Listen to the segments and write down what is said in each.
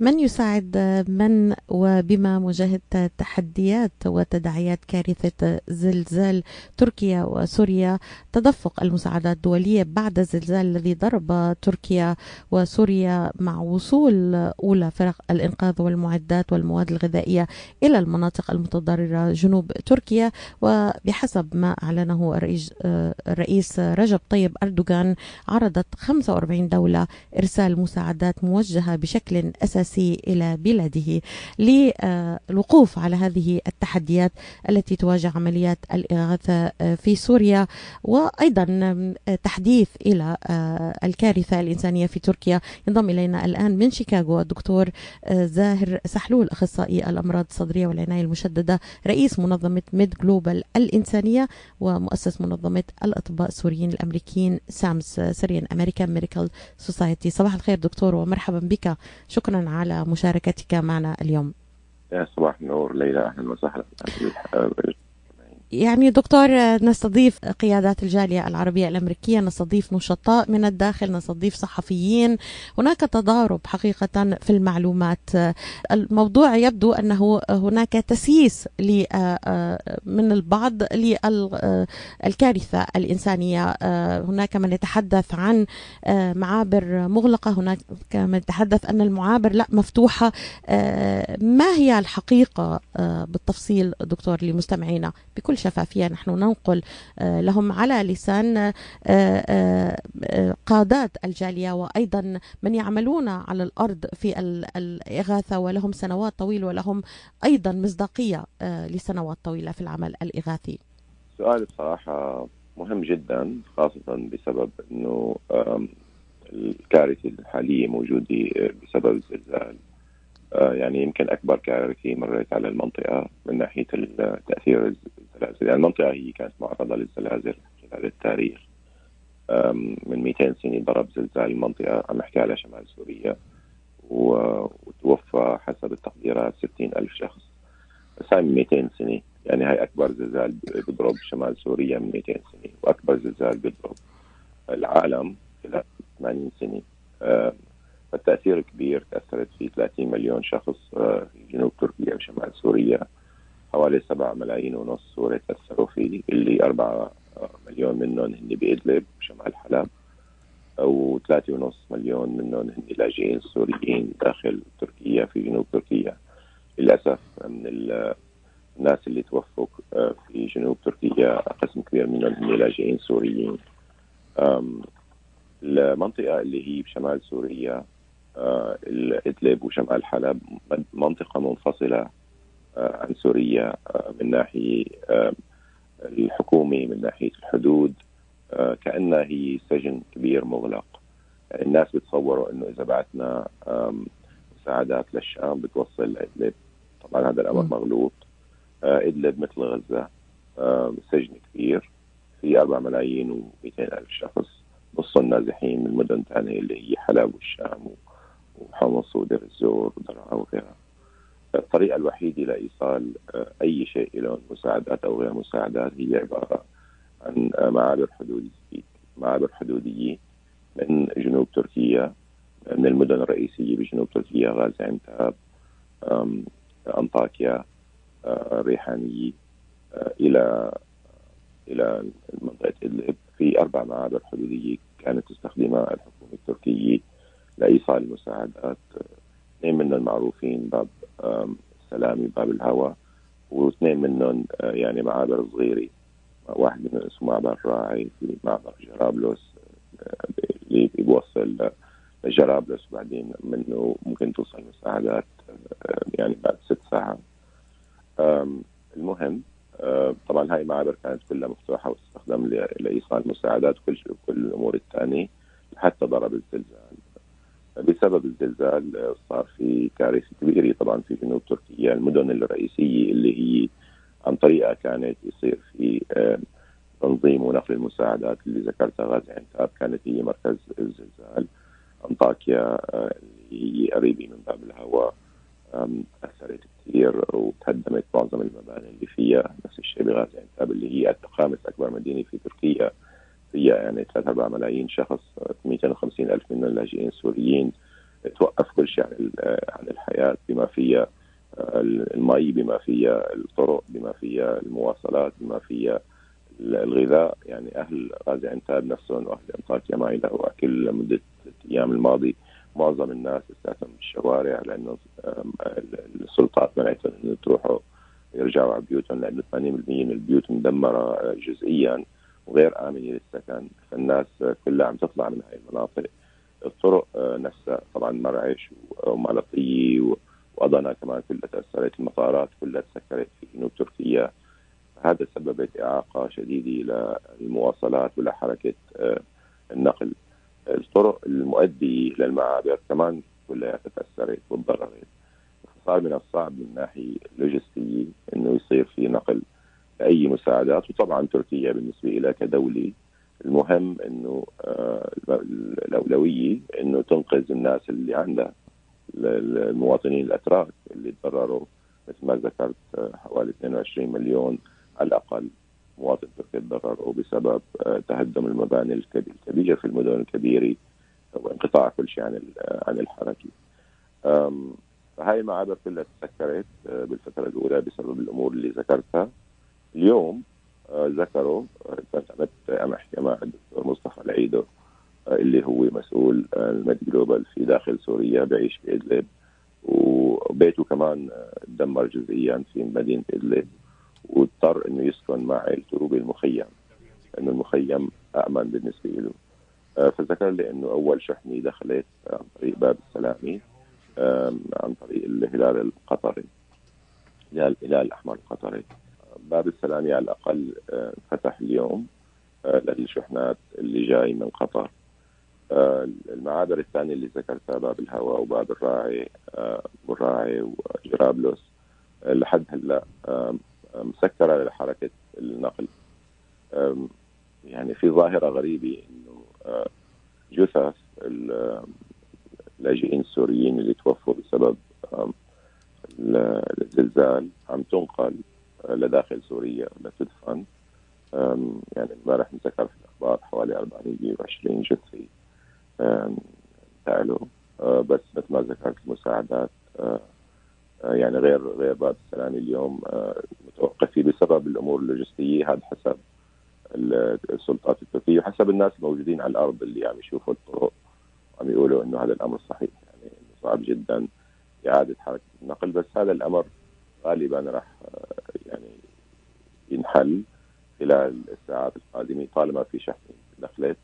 من يساعد من وبما مواجهة تحديات وتداعيات كارثة زلزال تركيا وسوريا؟ تدفق المساعدات الدولية بعد الزلزال الذي ضرب تركيا وسوريا مع وصول أولى فرق الإنقاذ والمعدات والمواد الغذائية إلى المناطق المتضررة جنوب تركيا. وبحسب ما أعلنه الرئيس, رجب طيب أردوغان عرضت 45 دولة إرسال مساعدات موجهة بشكل أساسي إلى بلاده للوقوف على هذه التحديات التي تواجه عمليات الإغاثة في سوريا وأيضا تحديث إلى الكارثة الإنسانية في تركيا. ينضم إلينا الآن من شيكاغو الدكتور زاهر سحلول أخصائي الأمراض الصدرية والعناية المشددة رئيس منظمة MedGlobal الإنسانية ومؤسس منظمة الأطباء السوريين الأمريكيين SAMS Syrian American Medical Society. صباح الخير دكتور ومرحبا بك. شكرا على مشاركتك معنا اليوم. يا صباح النور ليلى أهلا وسهلا. يعني دكتور نستضيف قيادات الجالية العربية الأمريكية نستضيف نشطاء من الداخل نستضيف صحفيين. هناك تضارب حقيقة في المعلومات. الموضوع يبدو أنه هناك تسييس من البعض للكارثة الإنسانية. هناك من يتحدث عن معابر مغلقة هناك من يتحدث أن المعابر لا مفتوحة. ما هي الحقيقة بالتفصيل دكتور لمستمعينا؟ بكل شفافية. نحن ننقل لهم على لسان قادات الجالية. وأيضا من يعملون على الأرض في الإغاثة ولهم سنوات طويلة ولهم أيضا مصداقية لسنوات طويلة في العمل الإغاثي. سؤال بصراحة مهم جدا خاصة بسبب أنه الكارثة الحالية موجودة بسبب الزلزال. يعني يمكن أكبر كارثة مرت على المنطقة من ناحية تأثير الزلازل. يعني المنطقة هي كانت معرضة للزلازل خلال التاريخ. من 200 سنة ضرب زلزال المنطقة. عم نحكي على شمال سوريا. وتوفى حسب التقديرات 60 ألف شخص. بس هاي من 200 سنة. يعني هاي أكبر زلزال بيضرب شمال سوريا من 200 سنة. وأكبر زلزال بيضرب العالم خلال 80 سنة. فالتأثير كبير تأثرت فيه 30 مليون شخص في جنوب تركيا وشمال سوريا حوالي 7 ملايين ونص سوري تأثروا فيه اللي 4 مليون منهم هن بإدلب شمال حلب و 3.5 مليون منهم هن لاجئين سوريين داخل تركيا في جنوب تركيا. للأسف من الناس اللي توفوا في جنوب تركيا قسم كبير منهم هن لاجئين سوريين. المنطقة اللي هي بشمال سوريا إدلب وشمال حلب منطقة منفصلة عن سوريا من ناحية الحكومة من ناحية الحدود كأنها هي سجن كبير مغلق. يعني الناس بتصوروا أنه إذا بعتنا مساعدات للشام بتوصل لإدلب. طبعا هذا الأمر مغلوط. إدلب مثل غزة سجن كبير. في 4 ملايين و200 ألف شخص نصهم نازحين من مدن ثانية اللي هي حلب والشام وحمص ودير الزور ودرعا وغيرها الطريقة الوحيدة لإيصال أي شيء لهم مساعدات أو غير مساعدات هي عبارة عن معابر حدودية معابر حدودية من جنوب تركيا من المدن الرئيسية بجنوب تركيا غازي عنتاب أنطاكيا ريحانية إلى إلى منطقة إدلب. في أربع معابر حدودية كانت تستخدمها الحكومة التركية لإيصال المساعدات اثنين منهم معروفين باب سلامي باب الهوى واثنين منهم يعني معابر صغيرة. واحد منهم اسمه معبر راعي في معبر جرابلس اللي بيوصل لجرابلس. وبعدين منه ممكن توصل مساعدات يعني بعد ست ساعات. المهم طبعا هاي المعابر كانت كلها مفتوحة واستخدم لإيصال مساعدات وكل كل الأمور الثانية حتى ضرب الزلزال. بسبب الزلزال صار في كارثة كبيرة طبعا في جنوب تركيا المدن الرئيسية اللي هي عن طريقها كانت يصير في تنظيم ونقل المساعدات اللي ذكرتها غازي عنتاب كانت هي مركز الزلزال. أنطاكيا اللي هي قريبة من باب الهواء أثرت كثير وتهدمت معظم المباني اللي فيها. نفس الشيء بغازي عنتاب اللي هي خامس أكبر مدينة في تركيا. فيها يعني 3 4 ملايين شخص 250 ألف منهم لاجئين سوريين توقف كل شيء عن عن الحياة بما فيها المي بما فيها الطرق بما فيها المواصلات بما فيها الغذاء. يعني أهل غازي عنتاب نفسهم وأهل انطاكيا ما له اكل لمدة الأيام الماضيه معظم الناس استخدم الشوارع لأنه السلطات منعتهم إنه تروحوا يرجعوا على بيوتهم لأنه 80% من البيوت مدمرة جزئيا. وغير آمنة للسكن فالناس كلها عم تطلع من هاي المناطق. الطرق نفسها طبعا مرعش ومالطيه واضنا كمان كلها تأثرت المطارات كلها تسكرت في جنوب تركيا. هذا سببت إعاقة شديدة للمواصلات ولحركه آه، النقل. الطرق المؤدية للمعابر كمان كلها تأثرت وتضررت. صار من الصعب من الناحية اللوجستية إنه يصير في نقل أي مساعدات وطبعا تركيا بالنسبة لها كدولة المهم إنه آه، الأولوية إنه تنقذ الناس اللي عندها المواطنين الأتراك اللي تضرروا مثل ما ذكرت آه، حوالي 22 مليون على الأقل مواطن تركي تضرروا بسبب آه، تهدم المباني الكبيرة في المدن الكبيرة وانقطاع كل شيء عن عن الحركة. فهاي المعابر كلها تسكرت بالفترة الأولى بسبب الأمور اللي ذكرتها. اليوم ذكروا كنت عملت احكي مع الدكتور مصطفى العيدو اللي هو مسؤول المد جلوبال في داخل سوريا بعيش في إدلب وبيته كمان تدمر جزئيا في مدينة إدلب واضطر إنه يسكن مع عائلته بالمخيم لأنه المخيم آمن بالنسبة له. فذكر لي إنه أول شحنة دخلت عن طريق باب السلامي عن طريق الهلال القطري الهلال الأحمر القطري. باب السلامي على الأقل فتح اليوم للشحنات اللي جاي من قطر. آه، المعابر الثانية اللي ذكرتها باب الهواء وباب الراعي آه، والراعي وجرابلس آه، لحد هلأ مسكرة لحركة النقل. يعني في ظاهرة غريبة إنه جثث اللاجئين السوريين اللي توفوا بسبب الزلزال عم تنقل لداخل سوريا لتدفن. يعني امبارح ذكر في الأخبار حوالي 420 جثه سالوا آه، بس مثل ما ذكرت المساعدات آه، آه، يعني غير غير باب السلامي اليوم متوقفه بسبب الأمور اللوجستية هذا حسب السلطات التركية وحسب الناس الموجودين على الأرض اللي عم يشوفوا الطرق وعم يقولوا إنه هذا الأمر صحيح. يعني صعب جدا إعادة حركة النقل بس هذا الأمر غالبا راح ينحل خلال الساعات القادمة طالما في شحن دخلت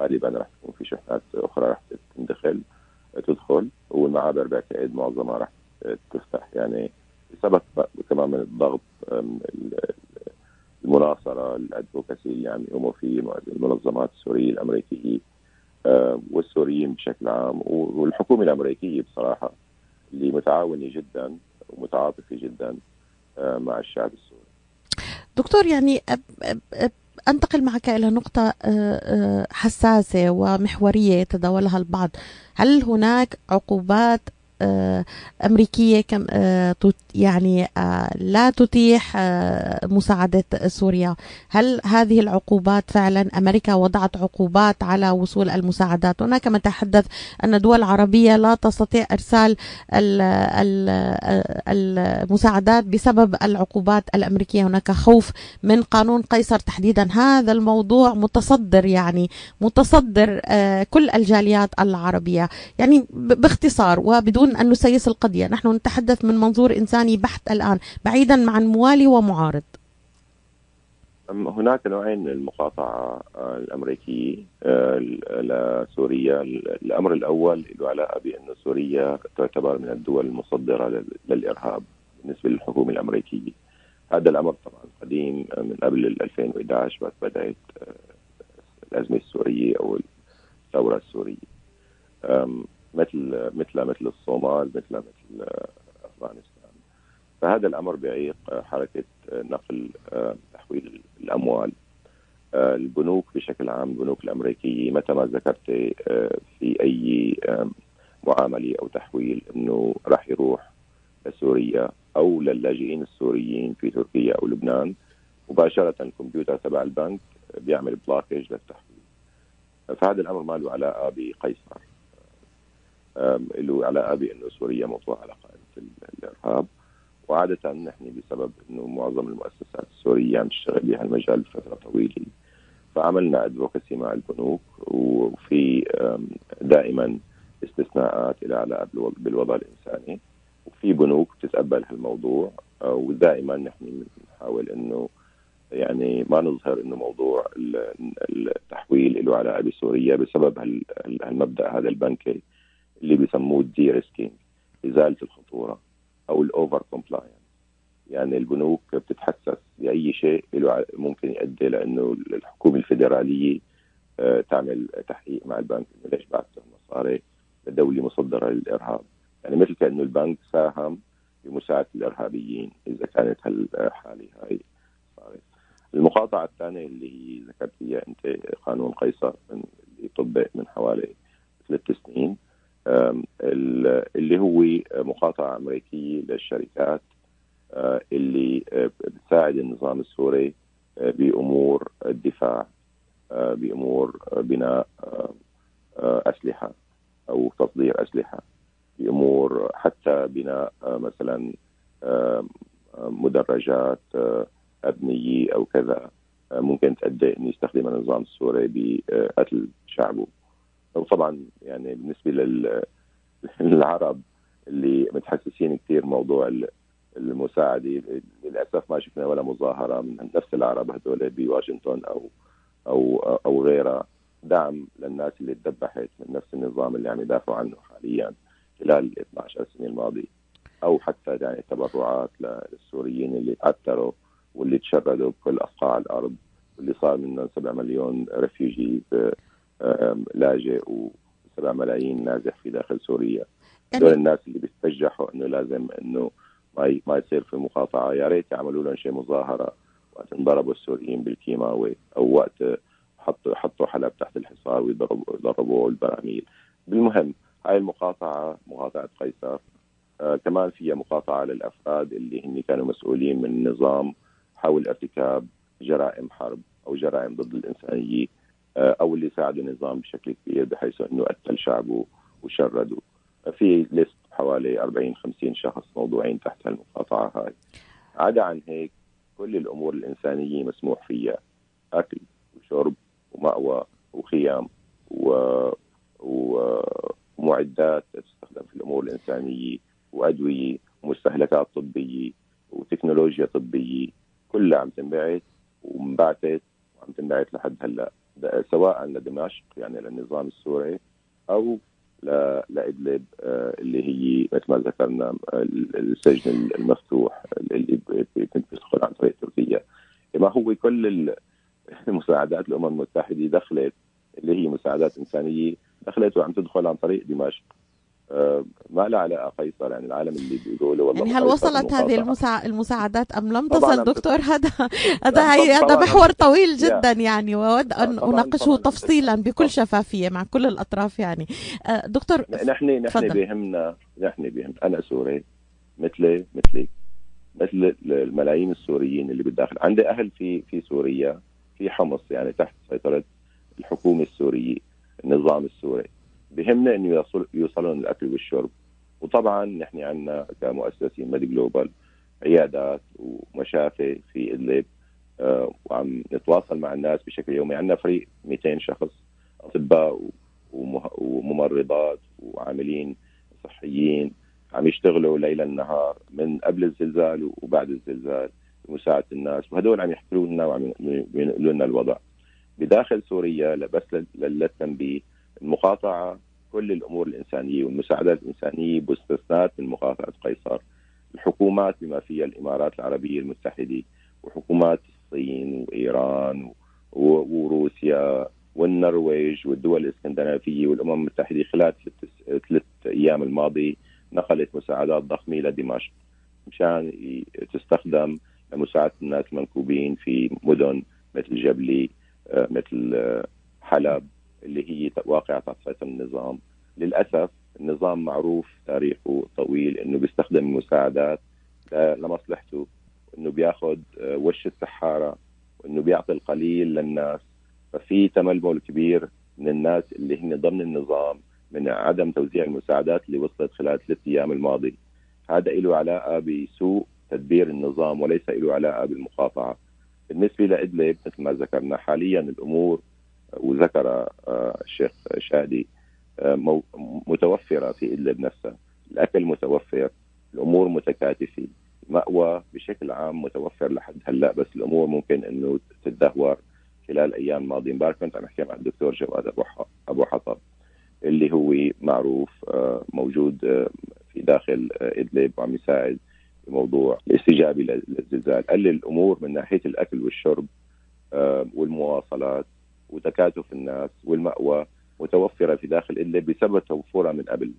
غالبا راح تكون في شحنات أخرى راح تندخل تدخل والمعابر بعتقد معظمها راح تفتح يعني بسبب كمان من الضغط المناصرة الأدفوكاسي اللي عم يقوموا فيه المنظمات السورية الأمريكية والسوريين بشكل عام والحكومة الأمريكية بصراحة اللي متعاونة جدا ومتعاطفة جدا مع الشعب السوري. دكتور يعني أنتقل معك إلى نقطة آه، آه، حساسة ومحورية يتداولها البعض. هل هناك عقوبات أمريكية كم آه، يعني آه، لا تتيح مساعدة سوريا. هل هذه العقوبات فعلا أمريكا وضعت عقوبات على وصول المساعدات؟ هناك من تحدث أن دول عربية لا تستطيع إرسال المساعدات بسبب العقوبات الأمريكية. هناك خوف من قانون قيصر تحديدا. هذا الموضوع متصدر يعني متصدر كل الجاليات العربية. يعني باختصار وبدون دون أن نسيس القضية. نحن نتحدث من منظور إنساني بحت الآن بعيدا عن موالي ومعارض. هناك نوعين المقاطعة آه، الأمريكية آه، لسوريا الأمر الأول له علاقة بأن سوريا تعتبر من الدول المصدرة للإرهاب بالنسبة للحكومة الأمريكية. هذا الأمر طبعا قديم آه، من قبل 2011 بس بدأت الأزمة السورية أو الثورة السورية. مثل مثل مثل الصومال مثل مثل أفغانستان. فهذا الأمر بيعيق حركة نقل تحويل الأموال البنوك بشكل عام البنوك الأمريكية متى ما ذكرت في أي معاملة أو تحويل إنه راح يروح لسوريا أو للاجئين السوريين في تركيا أو لبنان. مباشرة الكمبيوتر تبع البنك بيعمل blockage للتحويل. فهذا الأمر ما له علاقة بقيصر. له علاقة بانه سوريا موضوع على قائمه الإرهاب. وعادة نحن بسبب إنه معظم المؤسسات السورية عم تشتغل بهالمجال لفتره طويلة. فعملنا advocacy مع البنوك وفي دائما استثناءات لها علاقة بالوضع الإنساني. وفي بنوك بتتقبل هالموضوع ودائما نحن بنحاول إنه يعني ما نظهر إنه موضوع التحويل له علاقة بسوريا بسبب هالمبدأ هذا البنكي. اللي بيسموه ال de-risking إزالة الخطورة أو ال over compliance يعني البنوك بتتحسس بأي شيء ممكن يؤدي لأنه الحكومة الفيدرالية آه، تعمل تحقيق مع البنك إنه ليش بعت المصاري لدولة مصدرة للإرهاب. يعني مثل كأنه البنك ساهم بمساعدة الإرهابيين إذا كانت هالحالة هاي صارت. المقاطعة الثانية اللي هي ذكرت هي أنت قانون قيصر اللي طبق من حوالي ثلاث سنين. اللي هو مقاطعة أمريكية للشركات آه، اللي آه، بتساعد النظام السوري آه، بأمور الدفاع بأمور بناء أسلحة أو تصدير أسلحة بأمور حتى بناء مثلا مدرجات أبنية أو كذا ممكن تؤدي ان يستخدم النظام السوري بقتل شعبه. وطبعا يعني بالنسبة للعرب اللي متحسسين كثير موضوع المساعدة للأسف ما شفنا ولا مظاهرة من نفس العرب هذول بواشنطن أو أو أو غيرها. دعم للناس اللي تذبحت من نفس النظام اللي عم يدافعوا عنه حاليا خلال ال 12 سنة الماضية. أو حتى يعني تبرعات للسوريين اللي تعثروا واللي تشردوا بكل اصقاع الأرض واللي صار منهم 7 مليون ريفيوجي لاجئ و7 ملايين نازح في داخل سوريا. يعني دول الناس اللي بيتبجحوا إنه لازم إنه ما ما يصير في مقاطعة. يا ريت يعملوا لهم شيء مظاهرة وقت انضربوا السوريين بالكيماوي أو وقت حطوا حطوا حلب تحت الحصار ويضربوا يضربوا البراميل. بالمهم هاي المقاطعة مقاطعة قيصر آه كمان فيها مقاطعة للأفراد اللي هن كانوا مسؤولين من النظام حول ارتكاب جرائم حرب أو جرائم ضد الإنسانية. أو اللي ساعدوا النظام بشكل كبير بحيث إنه قتل شعبه وشردوا في ليست حوالي 40 50 شخص موضوعين تحت المقاطعة هاي. عدا عن هيك كل الأمور الإنسانية مسموح فيها. أكل وشرب ومأوى وخيام و... و... ومعدات تستخدم في الأمور الإنسانية وأدوية ومستهلكات طبية وتكنولوجيا طبية. كلها عم تنبعث وانبعثت وعم تنبعث لحد هلأ. سواء لدمشق يعني للنظام السوري أو لإدلب آه، اللي هي مثل ما ذكرنا السجن المفتوح اللي كنت بيدخل عن طريق تركيا. ما هو كل المساعدات الأمم المتحدة دخلت اللي هي مساعدات إنسانية دخلت وعم تدخل عن طريق دمشق. آه، ما لها علاقة قيصر يعني العالم اللي بيقولوا والله يعني هل وصلت هذه المسا... المساعدات أم لم تصل دكتور؟ هذا هذا هذا محور طويل جدا يعني وأود أن أناقشه تفصيلا بكل شفافية مع كل الأطراف يعني. آه، دكتور نحن نحن بيهمنا نحن بيهم أنا سوري مثلي مثلك مثل الملايين السوريين اللي بالداخل. عندي أهل في في سوريا في حمص يعني تحت سيطرة الحكومة السورية النظام السوري. بهمنا إنه يوصل يوصلون الأكل والشرب وطبعا نحن عندنا كمؤسسين MedGlobal عيادات ومشافي في إدلب آه وعم نتواصل مع الناس بشكل يومي. عندنا فريق 200 شخص أطباء وممرضات وعاملين صحيين عم يشتغلوا ليلا نهار من قبل الزلزال وبعد الزلزال لمساعدة الناس. وهدول عم يحكوا لنا وعم ينقلوا لنا الوضع. بداخل سوريا بس للتنبيه المقاطعة كل الأمور الإنسانية والمساعدات الإنسانية باستثناء من مقاطعة قيصر الحكومات بما فيها الإمارات العربية المتحدة وحكومات الصين وإيران وروسيا والنرويج والدول الإسكندنافية والأمم المتحدة خلال ثلاث أيام الماضيه نقلت مساعدات ضخمة لدمشق مشان تستخدم لمساعدة الناس المنكوبين في مدن مثل جبلي آه، مثل آه، حلب. اللي هي واقعة تحت النظام. للأسف النظام معروف تاريخه طويل إنه بيستخدم المساعدات لمصلحته إنه بياخذ آه، وش السحارة وانه بيعطي القليل للناس. ففي تململ كبير من الناس اللي هن ضمن النظام من عدم توزيع المساعدات اللي وصلت خلال ثلاث أيام الماضيه هذا له علاقة بسوء تدبير النظام وليس له علاقة بالمقاطعه بالنسبة لإدلب مثل ما ذكرنا حاليا الأمور وذكر آه، الشيخ شادي آه، متوفرة في إدلب نفسها. الأكل متوفر الأمور متكاتفة. مأوى بشكل عام متوفر لحد هلأ بس الأمور ممكن إنه تتدهور خلال الأيام الماضيه امبارح كنت عم أحكي مع الدكتور جواد أبو حطب اللي هو معروف آه، موجود في داخل إدلب وعم يساعد بموضوع الاستجابة للزلزال. قلل الأمور من ناحية الأكل والشرب والمواصلات وتكاتف الناس والمأوى متوفرة في داخل ادلب بسبب توفرها من قبل.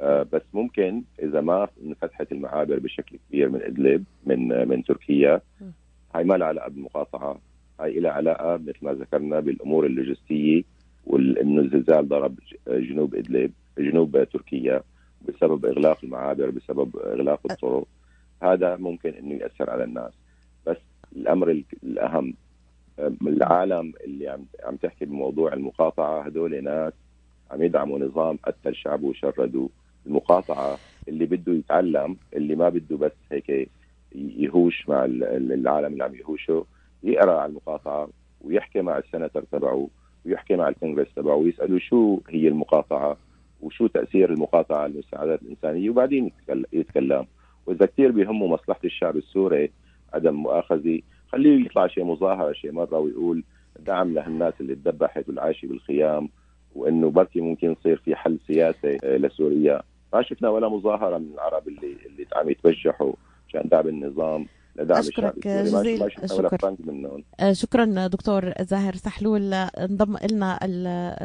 آه بس ممكن إذا ما انفتحت المعابر بشكل كبير من إدلب من من تركيا هاي ما لها علاقة بالمقاطعة. هاي لها علاقة مثل ما ذكرنا بالأمور اللوجستية وانه الزلزال ضرب جنوب إدلب جنوب تركيا بسبب إغلاق المعابر بسبب إغلاق الطرق. هذا ممكن إنه يأثر على الناس. بس الأمر الأهم العالم اللي عم عم تحكي بموضوع المقاطعة هدول ناس عم يدعموا نظام قتل شعبه وشردوا المقاطعة. اللي بده يتعلم اللي ما بده بس هيك يهوش مع العالم اللي عم يهوشه يقرأ على المقاطعة ويحكي مع السنتر تبعه ويحكي مع الكونغرس تبعه ويسالوا شو هي المقاطعة وشو تأثير المقاطعة على المساعدات الإنسانية وبعدين يتكلم. وإذا كثير بيهمه مصلحة الشعب السوري عدم مؤاخذة خليه يطلع شيء مظاهرة شيء مرة ويقول دعم لهالناس اللي تذبحت والعايشه بالخيام وإنه بركي ممكن يصير في حل سياسي آه، لسوريا. ما شفنا ولا مظاهرة من العرب اللي اللي عم يتبجحوا عشان دعم النظام. لدعم أشكرك جزيل الشكر. آه، شكرا دكتور زاهر سحلول. انضم لنا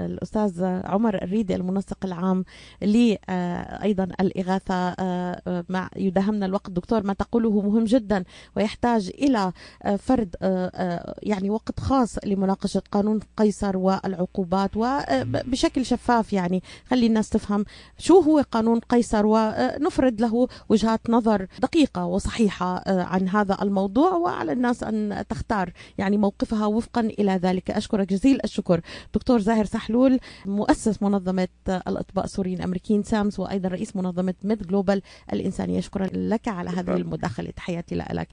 الأستاذ عمر الريدي المنسق العام لي آه، أيضا الإغاثة. آه، مع يداهمنا الوقت. دكتور ما تقوله مهم جدا ويحتاج إلى فرد يعني وقت خاص لمناقشة قانون قيصر والعقوبات وبشكل شفاف يعني. خلي الناس تفهم شو هو قانون قيصر ونفرد له وجهات نظر دقيقة وصحيحة عن هذا الموضوع وعلى الناس أن تختار يعني موقفها وفقا إلى ذلك. أشكرك جزيل الشكر. دكتور زاهر سحلول مؤسس منظمة الأطباء السوريين الأمريكيين سامس وأيضا رئيس منظمة ميد جلوبال الإنسانية. شكرا لك على هذه المداخلة. تحياتي لك.